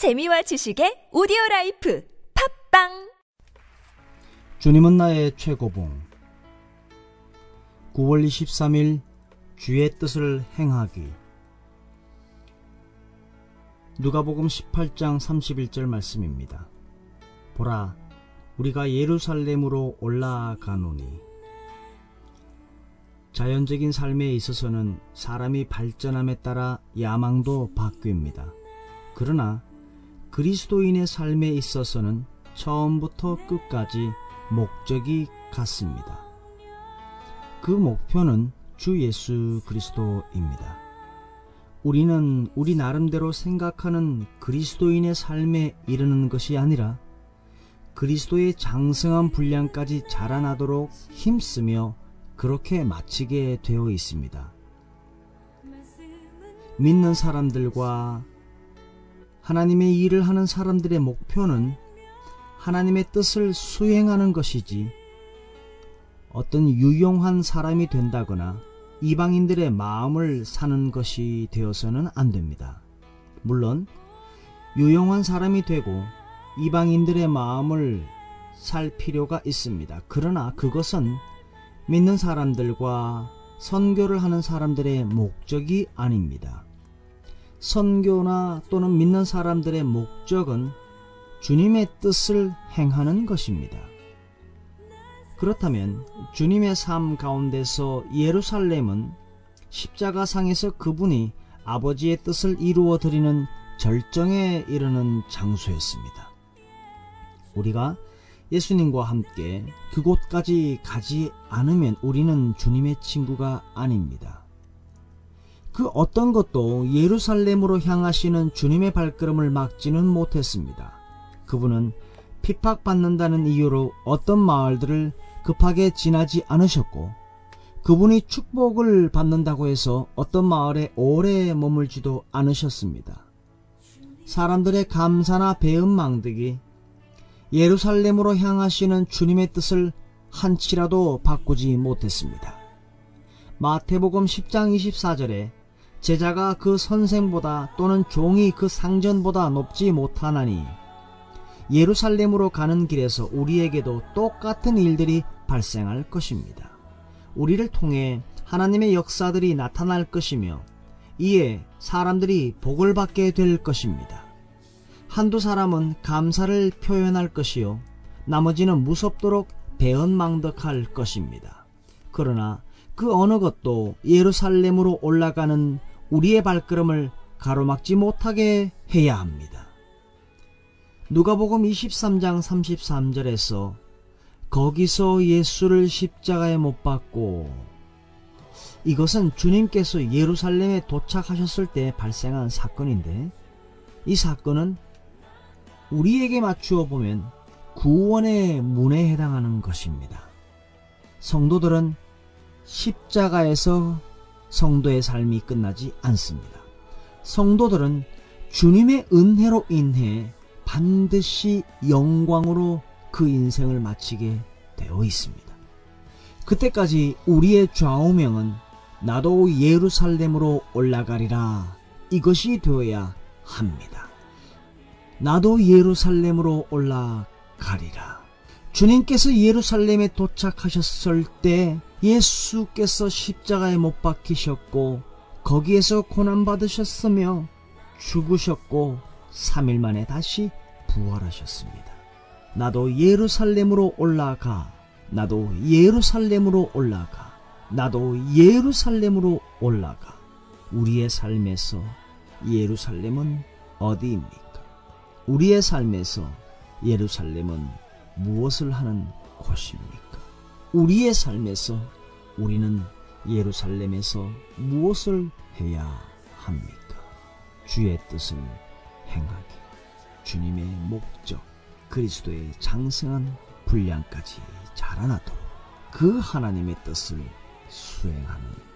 재미와 지식의 오디오 라이프 팟빵 주님은 나의 최고봉 9월 23일 주의 뜻을 행하기 누가복음 18장 31절 말씀입니다. 보라 우리가 예루살렘으로 올라가노니 자연적인 삶에 있어서는 사람이 발전함에 따라 야망도 바뀝니다. 그러나 그리스도인의 삶에 있어서는 처음부터 끝까지 목적이 같습니다. 그 목표는 주 예수 그리스도입니다. 우리는 우리 나름대로 생각하는 그리스도인의 삶에 이르는 것이 아니라 그리스도의 장성한 분량까지 자라나도록 힘쓰며 그렇게 마치게 되어 있습니다. 믿는 사람들과 하나님의 일을 하는 사람들의 목표는 하나님의 뜻을 수행하는 것이지 어떤 유용한 사람이 된다거나 이방인들의 마음을 사는 것이 되어서는 안 됩니다. 물론 유용한 사람이 되고 이방인들의 마음을 살 필요가 있습니다. 그러나 그것은 믿는 사람들과 선교를 하는 사람들의 목적이 아닙니다. 선교나 또는 믿는 사람들의 목적은 주님의 뜻을 행하는 것입니다. 그렇다면 주님의 삶 가운데서 예루살렘은 십자가상에서 그분이 아버지의 뜻을 이루어 드리는 절정에 이르는 장소였습니다. 우리가 예수님과 함께 그곳까지 가지 않으면 우리는 주님의 친구가 아닙니다. 그 어떤 것도 예루살렘으로 향하시는 주님의 발걸음을 막지는 못했습니다. 그분은 핍박받는다는 이유로 어떤 마을들을 급하게 지나지 않으셨고 그분이 축복을 받는다고 해서 어떤 마을에 오래 머물지도 않으셨습니다. 사람들의 감사나 배은망덕이 예루살렘으로 향하시는 주님의 뜻을 한치라도 바꾸지 못했습니다. 마태복음 10장 24절에 제자가 그 선생보다 또는 종이 그 상전보다 높지 못하나니 예루살렘으로 가는 길에서 우리에게도 똑같은 일들이 발생할 것입니다. 우리를 통해 하나님의 역사들이 나타날 것이며 이에 사람들이 복을 받게 될 것입니다. 한두 사람은 감사를 표현할 것이요 나머지는 무섭도록 배은망덕할 것입니다. 그러나 그 어느 것도 예루살렘으로 올라가는 우리의 발걸음을 가로막지 못하게 해야 합니다. 누가복음 23장 33절에서 거기서 예수를 십자가에 못 박고 이것은 주님께서 예루살렘에 도착하셨을 때 발생한 사건인데 이 사건은 우리에게 맞추어 보면 구원의 문에 해당하는 것입니다. 성도들은 십자가에서 성도의 삶이 끝나지 않습니다. 성도들은 주님의 은혜로 인해 반드시 영광으로 그 인생을 마치게 되어 있습니다. 그때까지 우리의 좌우명은 나도 예루살렘으로 올라가리라 이것이 되어야 합니다. 나도 예루살렘으로 올라가리라. 주님께서 예루살렘에 도착하셨을 때 예수께서 십자가에 못 박히셨고 거기에서 고난받으셨으며 죽으셨고 3일 만에 다시 부활하셨습니다. 나도 예루살렘으로 올라가 나도 예루살렘으로 올라가 나도 예루살렘으로 올라가 우리의 삶에서 예루살렘은 어디입니까? 우리의 삶에서 예루살렘은 무엇을 하는 곳입니까? 우리의 삶에서 우리는 예루살렘에서 무엇을 해야 합니까? 주의 뜻을 행하기. 주님의 목적, 그리스도의 장성한 분량까지 자라나도록 그 하나님의 뜻을 수행하는 것입니다.